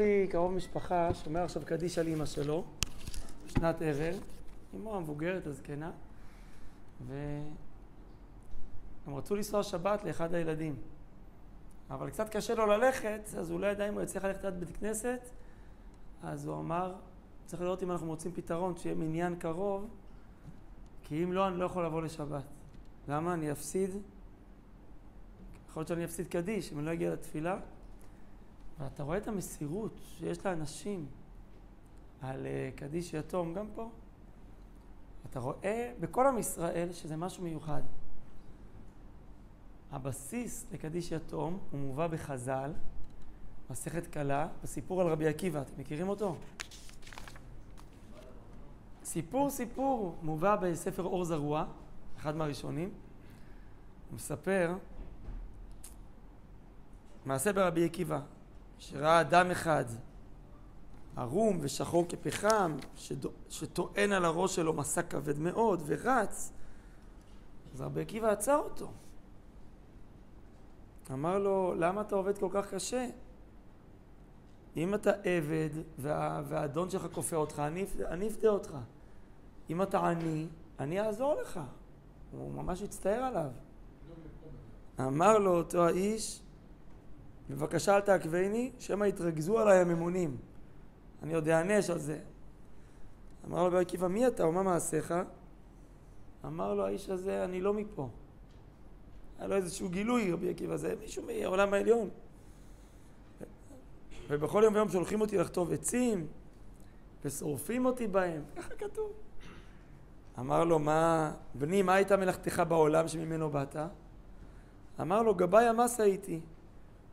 לי קרוב משפחה שאומר עכשיו קדיש על אימא שלו, בשנת ערב, אימו המבוגרת, הזקנה, והם רצו לנסוע שבת לאחד הילדים. אבל קצת קשה לו ללכת, אז הוא לא ידע אם הוא יצליח ללכת עד בית כנסת, אז הוא אמר, צריך לראות אם אנחנו מוצאים פתרון, שיהיה מניין קרוב, כי אם לא, אני לא יכול לבוא לשבת. למה? אני אפסיד, יכול להיות שאני אפסיד קדיש, אם אני לא אגיע לתפילה. ואתה רואה את המסירות שיש לאנשים על אה, קדיש יתום, גם פה. אתה רואה בכל עם ישראל שזה משהו מיוחד. הבסיס לקדיש יתום הוא מובא בחז"ל, מסכת קלה, בסיפור על רבי עקיבא. אתם מכירים אותו? סיפור סיפור מובא בספר אור זרוע, אחד מהראשונים. הוא מספר מעשה ברבי עקיבא, שראה אדם אחד ערום ושחור כפחם, שטוען על הראש שלו מסע כבד מאוד ורץ, אז רבי עקיבא עצר אותו. אמר לו, למה אתה עובד כל כך קשה? אם אתה עבד וה, והאדון שלך כופה אותך, אני אפדה אותך. אם אתה עני, אני אעזור לך. הוא ממש הצטער עליו. אמר לו אותו האיש, בבקשה אל תעכבני, שמא יתרכזו עליי הממונים. אני עוד אענש על זה. אמר לו רבי עקיבא, מי אתה ומה מעשיך? אמר לו האיש הזה, אני לא מפה. היה לו איזשהו גילוי, רבי עקיבא, זה מישהו מהעולם העליון. ובכל יום ויום שולחים אותי לכתוב עצים, ושורפים אותי בהם, ככה כתוב. אמר לו, מה, בני, מה הייתה מלאכתך בעולם שממנו באת? אמר לו, גבאי המס הייתי.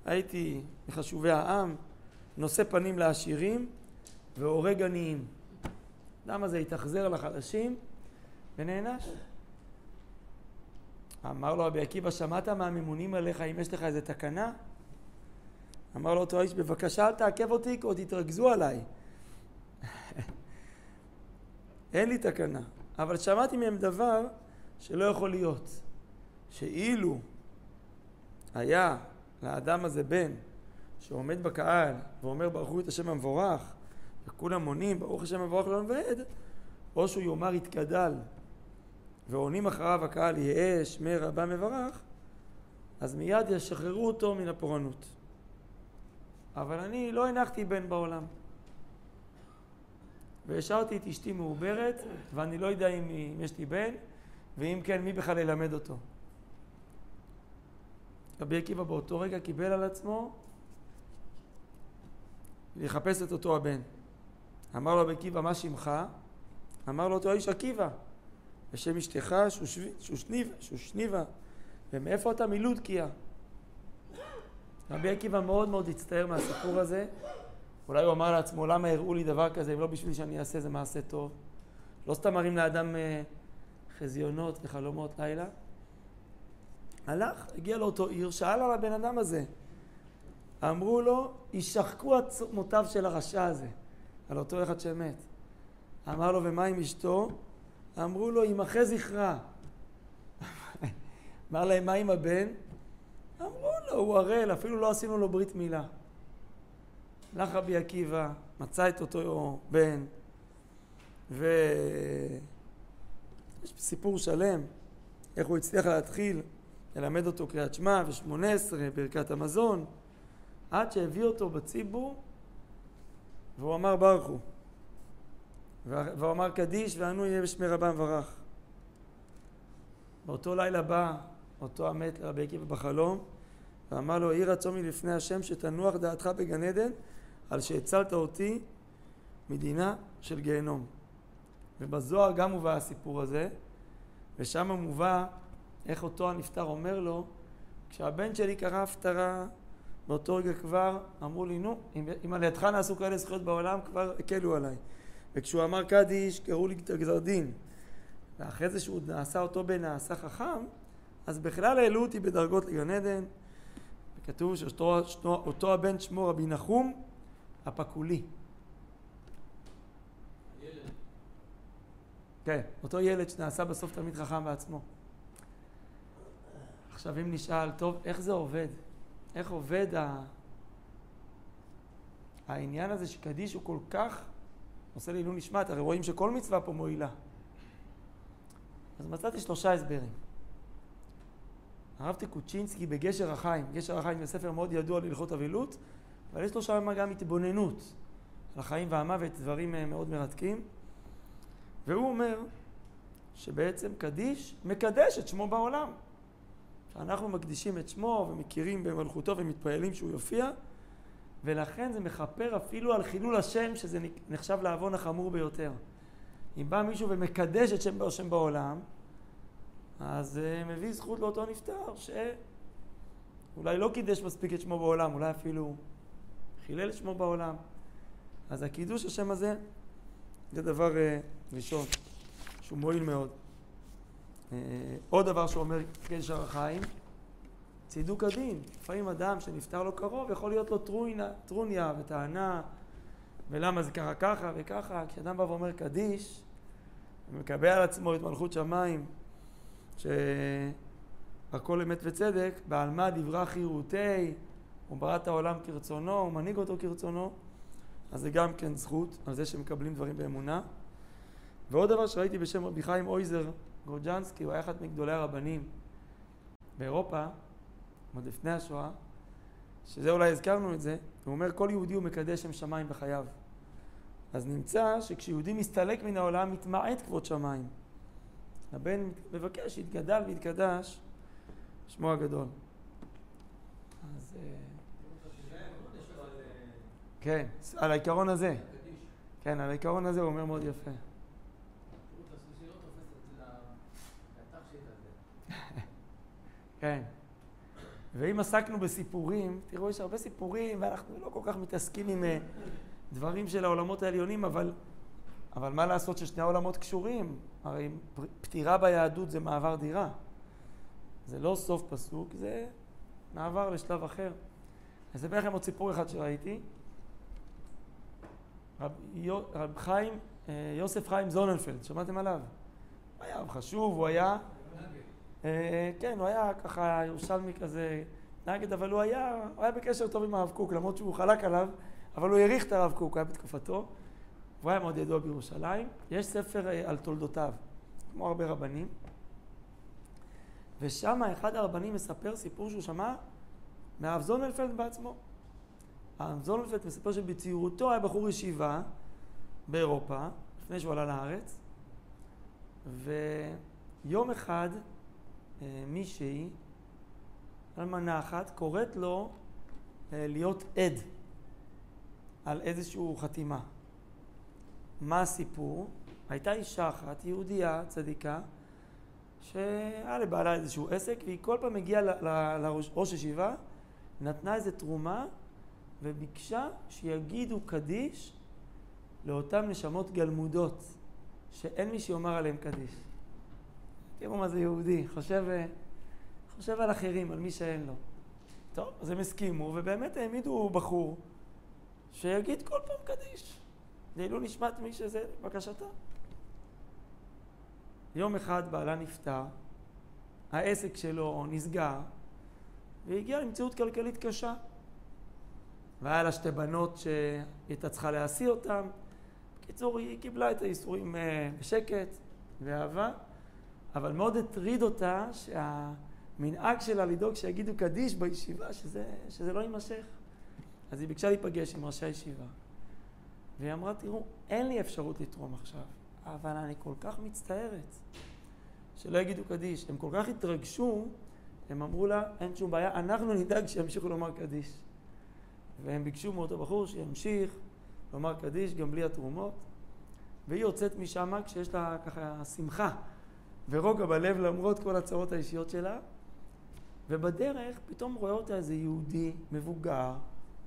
הייתי מחשובי העם, נושא פנים לעשירים והורג עניים. למה זה התאכזר לחלשים ונענש? אמר לו רבי עקיבא, שמעת מהממונים עליך אם יש לך איזה תקנה? אמר לו אותו האיש, בבקשה אל תעכב אותי כי עוד יתרכזו עליי. אין לי תקנה, אבל שמעתי מהם דבר שלא יכול להיות. שאילו היה לאדם הזה בן שעומד בקהל ואומר ברכו את השם המבורך וכולם עונים ברוך השם המבורך לא נבעד או שהוא יאמר יתגדל ועונים אחריו הקהל יהא שמי רבה מברך אז מיד ישחררו אותו מן הפורענות. אבל אני לא הנחתי בן בעולם. והשארתי את אשתי מעוברת, ואני לא יודע אם יש לי בן, ואם כן, מי בכלל ילמד אותו. רבי עקיבא באותו רגע קיבל על עצמו לחפש את אותו הבן. אמר לו רבי עקיבא, מה שמך? אמר לו אותו האיש עקיבא. ושם אשתך שושניבה, שושניבה. ומאיפה אתה מלודקיה? רבי עקיבא מאוד מאוד הצטער מהסיפור הזה. אולי הוא אמר לעצמו, למה הראו לי דבר כזה אם לא בשביל שאני אעשה איזה מעשה טוב? לא סתם מראים לאדם אה, חזיונות וחלומות לילה. הלך, הגיע לאותו עיר, שאל על הבן אדם הזה. אמרו לו, יישחקו עצמותיו של הרשע הזה, על אותו אחד שמת. אמר לו, ומה עם אשתו? אמרו לו, ימחה זכרה. אמר להם, מה עם הבן? אמרו לו, הוא ערל, אפילו לא עשינו לו ברית מילה. הלך רבי עקיבא, מצא את אותו בן, ויש סיפור שלם, איך הוא הצליח להתחיל ללמד אותו קריאת שמע ושמונה עשרה, ברכת המזון, עד שהביא אותו בציבור, והוא אמר ברכו. והוא אמר קדיש וענו יהיה בשמי רבם מברך. באותו לילה בא אותו המת לרבי עקיבא בחלום ואמר לו יהי רצון מלפני השם שתנוח דעתך בגן עדן על שהצלת אותי מדינה של גיהנום. ובזוהר גם מובא הסיפור הזה ושם מובא איך אותו הנפטר אומר לו כשהבן שלי קרא הפטרה באותו רגע כבר אמרו לי נו אם, אם על ידך נעשו כאלה זכויות בעולם כבר הקלו עליי וכשהוא אמר קדיש, קראו לי גזר דין. ואחרי זה שהוא נעשה אותו בן נעשה חכם, אז בכלל העלו אותי בדרגות לגן עדן. וכתוב שאותו הבן שמו רבי נחום הפקולי. כן, אותו ילד שנעשה בסוף תלמיד חכם בעצמו. עכשיו אם נשאל, טוב, איך זה עובד? איך עובד העניין הזה שקדיש הוא כל כך עושה לעילוי נשמת, הרי רואים שכל מצווה פה מועילה. אז מצאתי שלושה הסברים. הרב טיקוצ'ינסקי בגשר החיים, גשר החיים זה ספר מאוד ידוע להלכות אבלות, אבל יש לו שם גם התבוננות על החיים והמוות, דברים אה, מאוד מרתקים. והוא אומר שבעצם קדיש מקדש את שמו בעולם. שאנחנו מקדישים את שמו ומכירים במלכותו ומתפעלים שהוא יופיע, ולכן זה מכפר אפילו על חילול השם, שזה נחשב לעוון החמור ביותר. אם בא מישהו ומקדש את שם השם בעולם, אז אה, מביא זכות לאותו נפטר, שאולי לא קידש מספיק את שמו בעולם, אולי אפילו חילל את שמו בעולם. אז הקידוש השם הזה זה דבר uh, ראשון, שהוא מועיל מאוד. Uh, עוד דבר שאומר קשר החיים, צידוק הדין. לפעמים אדם שנפטר לו קרוב, יכול להיות לו טרוינה, טרוניה וטענה, ולמה זה קרה ככה וככה. כשאדם בא ואומר קדיש, ומקבל על עצמו את מלכות שמיים, שהכל אמת וצדק, בעל מה דברה חירותי, הוא ברא את העולם כרצונו, הוא מנהיג אותו כרצונו, אז זה גם כן זכות על זה שמקבלים דברים באמונה. ועוד דבר שראיתי בשם רבי חיים אויזר גרוג'נסקי, הוא היה אחד מגדולי הרבנים באירופה, עוד לפני השואה, שזה אולי הזכרנו את זה, הוא אומר כל יהודי הוא מקדש שם שמיים בחייו. אז נמצא שכשיהודי מסתלק מן העולם מתמעט כבוד שמיים. הבן מבקש, יתגדל ויתקדש שמו הגדול. אז... אה, כן, על העיקרון הזה. כן, על העיקרון הזה הוא אומר מאוד יפה. כן. ואם עסקנו בסיפורים, תראו, יש הרבה סיפורים, ואנחנו לא כל כך מתעסקים עם אה, דברים של העולמות העליונים, אבל, אבל מה לעשות ששני העולמות קשורים? הרי פטירה ביהדות זה מעבר דירה. זה לא סוף פסוק, זה מעבר לשלב אחר. אני אספר לכם עוד סיפור אחד שראיתי. רב, רב חיים, אה, יוסף חיים זוננפלד, שמעתם עליו? הוא היה רב חשוב, הוא היה... אה, כן, הוא היה ככה ירושלמי כזה נגד, אבל הוא היה, הוא היה בקשר טוב עם הרב קוק, למרות שהוא חלק עליו, אבל הוא העריך את הרב קוק, הוא היה בתקופתו. הוא היה מאוד ידוע בירושלים. יש ספר אה, על תולדותיו, כמו הרבה רבנים. ושם אחד הרבנים מספר סיפור שהוא שמע מהרב זונלפלד בעצמו. הרב זונלפלד מספר שבצעירותו היה בחור ישיבה באירופה, לפני שהוא עלה לארץ, ויום אחד מישהי, אלמנה אחת, קוראת לו אה, להיות עד על איזושהי חתימה. מה הסיפור? הייתה אישה אחת, יהודייה, צדיקה, שהיה לבעלה איזשהו עסק, והיא כל פעם הגיעה לראש ישיבה, נתנה איזו תרומה וביקשה שיגידו קדיש לאותן נשמות גלמודות, שאין מי שיאמר עליהם קדיש. תראו מה זה יהודי, חושב, חושב על אחרים, על מי שאין לו. טוב, אז הם הסכימו, ובאמת העמידו בחור שיגיד כל פעם קדיש. לעילוי נשמת מי שזה בקשתה. יום אחד בעלה נפטר, העסק שלו נסגר, והגיעה למציאות כלכלית קשה. והיה לה שתי בנות שהיא הייתה צריכה להשיא אותן. בקיצור, היא קיבלה את הייסורים אה, בשקט, ואהבה, אבל מאוד הטריד אותה שהמנהג שלה לדאוג שיגידו קדיש בישיבה, שזה, שזה לא יימשך. אז היא ביקשה להיפגש עם ראשי הישיבה. והיא אמרה, תראו, אין לי אפשרות לתרום עכשיו, אבל אני כל כך מצטערת שלא יגידו קדיש. הם כל כך התרגשו, הם אמרו לה, אין שום בעיה, אנחנו נדאג שימשיכו לומר קדיש. והם ביקשו מאותו בחור שימשיך לומר קדיש גם בלי התרומות. והיא יוצאת משם כשיש לה ככה שמחה ורוגע בלב למרות כל הצרות האישיות שלה. ובדרך פתאום רואה אותה איזה יהודי מבוגר,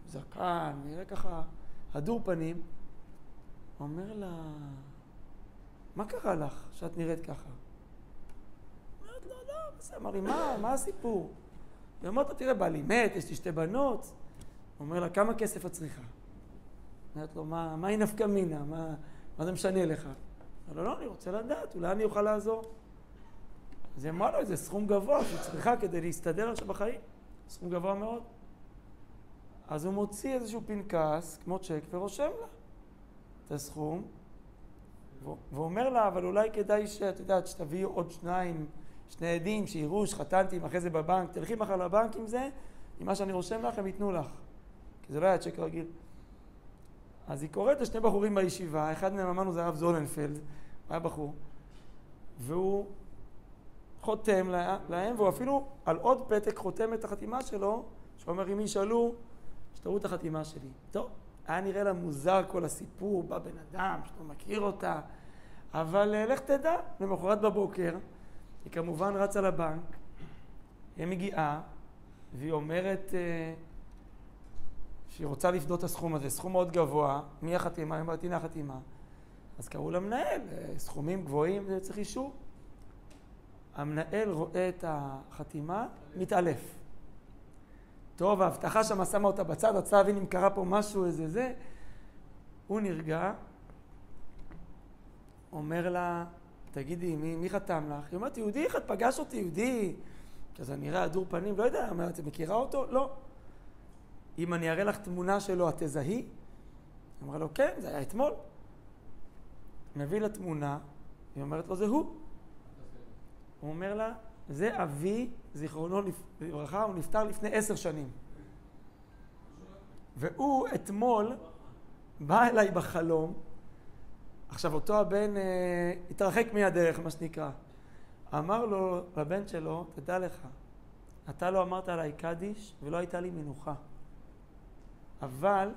זקן, נראה ככה הדור פנים, אומר לה, מה קרה לך שאת נראית ככה? אומרת לו, לא, בסדר, אמר לי, מה, מה הסיפור? היא אומרת לו, תראה, בעלי מת, יש לי שתי בנות. אומר לה, כמה כסף את צריכה? אומרת לו, מה, מה היא נפקא מינה? מה, מה זה משנה לך? אמר לו, לא, אני רוצה לדעת, אולי אני אוכל לעזור. היא אמרה לו, איזה סכום גבוה שהיא צריכה כדי להסתדר עכשיו בחיים. סכום גבוה מאוד. אז הוא מוציא איזשהו פנקס, כמו צ'ק, ורושם לה את הסכום, ואומר לה, אבל אולי כדאי שאת יודעת, שתביאי עוד שניים, שני עדים, שיראו שחתנתי אחרי זה בבנק, תלכי מחר לבנק עם זה, עם מה שאני רושם לך, הם ייתנו לך. כי זה לא היה צ'ק רגיל. אז היא קוראת לשני בחורים בישיבה, אחד מהם אמרנו זה הרב זולנפלד, היה בחור, והוא חותם להם, והוא אפילו על עוד פתק חותם את החתימה שלו, שאומר אם ישאלו, שתראו את החתימה שלי. טוב, היה נראה לה מוזר כל הסיפור, בא בן אדם שאתה מכיר אותה, אבל אה, לך תדע, למחרת בבוקר, היא כמובן רצה לבנק, היא מגיעה, והיא אומרת אה, שהיא רוצה לפדות את הסכום הזה, סכום מאוד גבוה, מי החתימה? היא אומרת, הנה החתימה. אז קראו למנהל, אה, סכומים גבוהים, צריך אישור. המנהל רואה את החתימה, מתעלף. טוב, ההבטחה שם שמה אותה בצד, רצה להבין אם קרה פה משהו, איזה זה. הוא נרגע, אומר לה, תגידי, מי, מי חתם לך? היא אומרת, יהודי אחד פגש אותי, יהודי, כזה נראה הדור פנים, לא יודע, אומרת, את מכירה אותו? לא. אם אני אראה לך תמונה שלו, את תזהי? אמרה לו, כן, זה היה אתמול. מביא לה תמונה, היא אומרת לו, זה הוא. הוא אומר לה, זה אבי, זיכרונו לברכה, הוא נפטר לפני עשר שנים. והוא אתמול בא אליי בחלום, עכשיו אותו הבן אה, התרחק מהדרך, מה שנקרא. אמר לו, לבן שלו, תדע לך, אתה לא אמרת עליי קדיש ולא הייתה לי מנוחה. אבל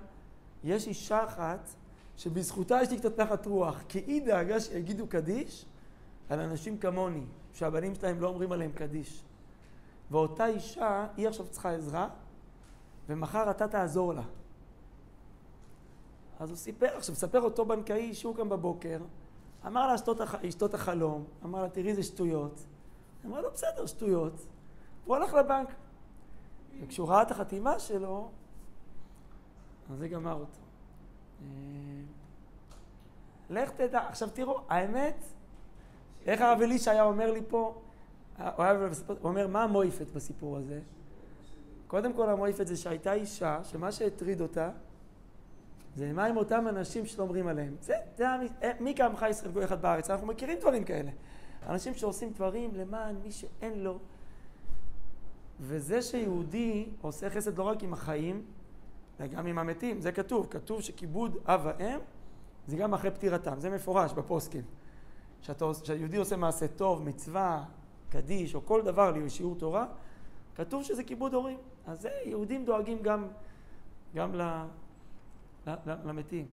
יש אישה אחת שבזכותה יש לי קצת נחת רוח, כי היא דאגה שיגידו קדיש על אנשים כמוני, שהבנים שלהם לא אומרים עליהם קדיש. ואותה אישה, היא עכשיו צריכה עזרה, ומחר אתה תעזור לה. אז הוא סיפר, עכשיו מספר אותו בנקאי שהוא קם בבוקר, אמר לה אשתות החלום, אמר לה תראי איזה שטויות. אמרה לו בסדר, שטויות. הוא הלך לבנק. וכשהוא ראה את החתימה שלו, אז זה גמר אותו. אה, לך תדע, עכשיו תראו, האמת, איך הרב אלישע היה אומר לי פה, הוא, היה, אומר, מה המויפת בסיפור הזה? קודם כל המויפת זה שהייתה אישה, שמה שהטריד אותה, זה מה עם אותם אנשים שלא אומרים עליהם. זה, זה אה, מי כעמך ישראל גוי אחד בארץ, אנחנו מכירים דברים כאלה. אנשים שעושים דברים למען מי שאין לו. וזה שיהודי עושה חסד לא רק עם החיים, אלא גם עם המתים, זה כתוב. כתוב שכיבוד אב ואם זה גם אחרי פטירתם, זה מפורש בפוסקים. כשהיהודי עושה מעשה טוב, מצווה, קדיש, או כל דבר לשיעור תורה, כתוב שזה כיבוד הורים. אז זה, יהודים דואגים גם, גם למתים.